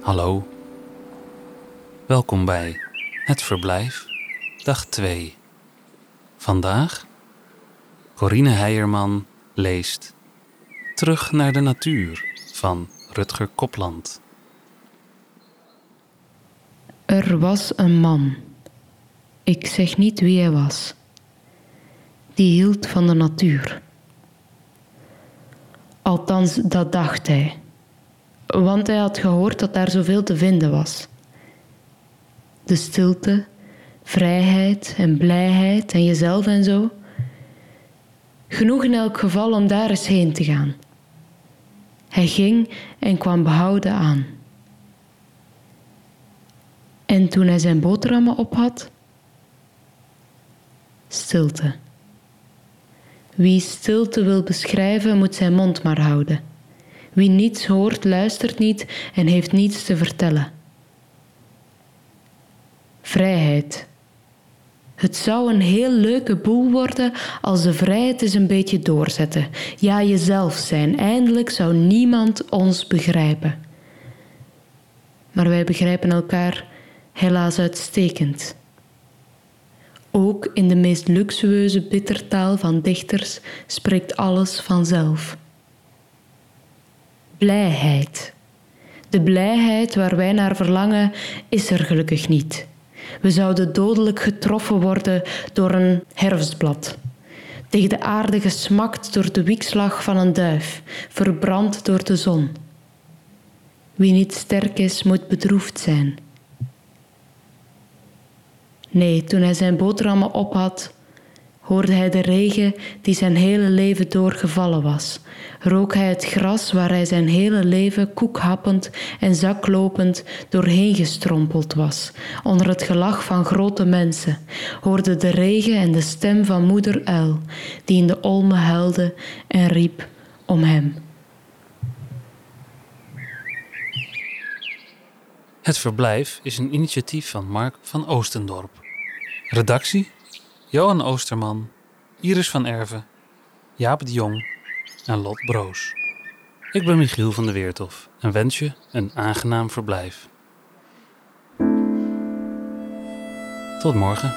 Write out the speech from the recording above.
Hallo. Welkom bij Het Verblijf, dag 2. Vandaag Corine Heijerman leest Terug naar de natuur van Rutger Kopland. Er was een man. Ik zeg niet wie hij was. Die hield van de natuur. Althans, dat dacht hij. Want hij had gehoord dat daar zoveel te vinden was. De stilte, vrijheid en blijheid en jezelf en zo. Genoeg in elk geval om daar eens heen te gaan. Hij ging en kwam behouden aan. En toen hij zijn boterhammen op had, stilte. Wie stilte wil beschrijven, moet zijn mond maar houden. Wie niets hoort, luistert niet en heeft niets te vertellen. Vrijheid. Het zou een heel leuke boel worden als de vrijheid eens een beetje doorzetten. Ja, jezelf zijn. Eindelijk zou niemand ons begrijpen. Maar wij begrijpen elkaar helaas uitstekend. Ook in de meest luxueuze bittertaal van dichters spreekt alles vanzelf. Blijheid. De blijheid waar wij naar verlangen is er gelukkig niet. We zouden dodelijk getroffen worden door een herfstblad. Tegen de aarde gesmakt door de wiekslag van een duif, verbrand door de zon. Wie niet sterk is, moet bedroefd zijn. Nee, toen hij zijn boterhammen op had, hoorde hij de regen die zijn hele leven doorgevallen was. Rook hij het gras waar hij zijn hele leven koekhappend en zaklopend doorheen gestrompeld was, onder het gelach van grote mensen. Hoorde de regen en de stem van moeder uil, die in de olmen huilde en riep om hem. Het Verblijf is een initiatief van Mark van Oostendorp. Redactie: Johan Oosterman, Iris van Erven, Jaap de Jong en Lot Broos. Ik ben Michiel van der Weertof en wens je een aangenaam verblijf. Tot morgen.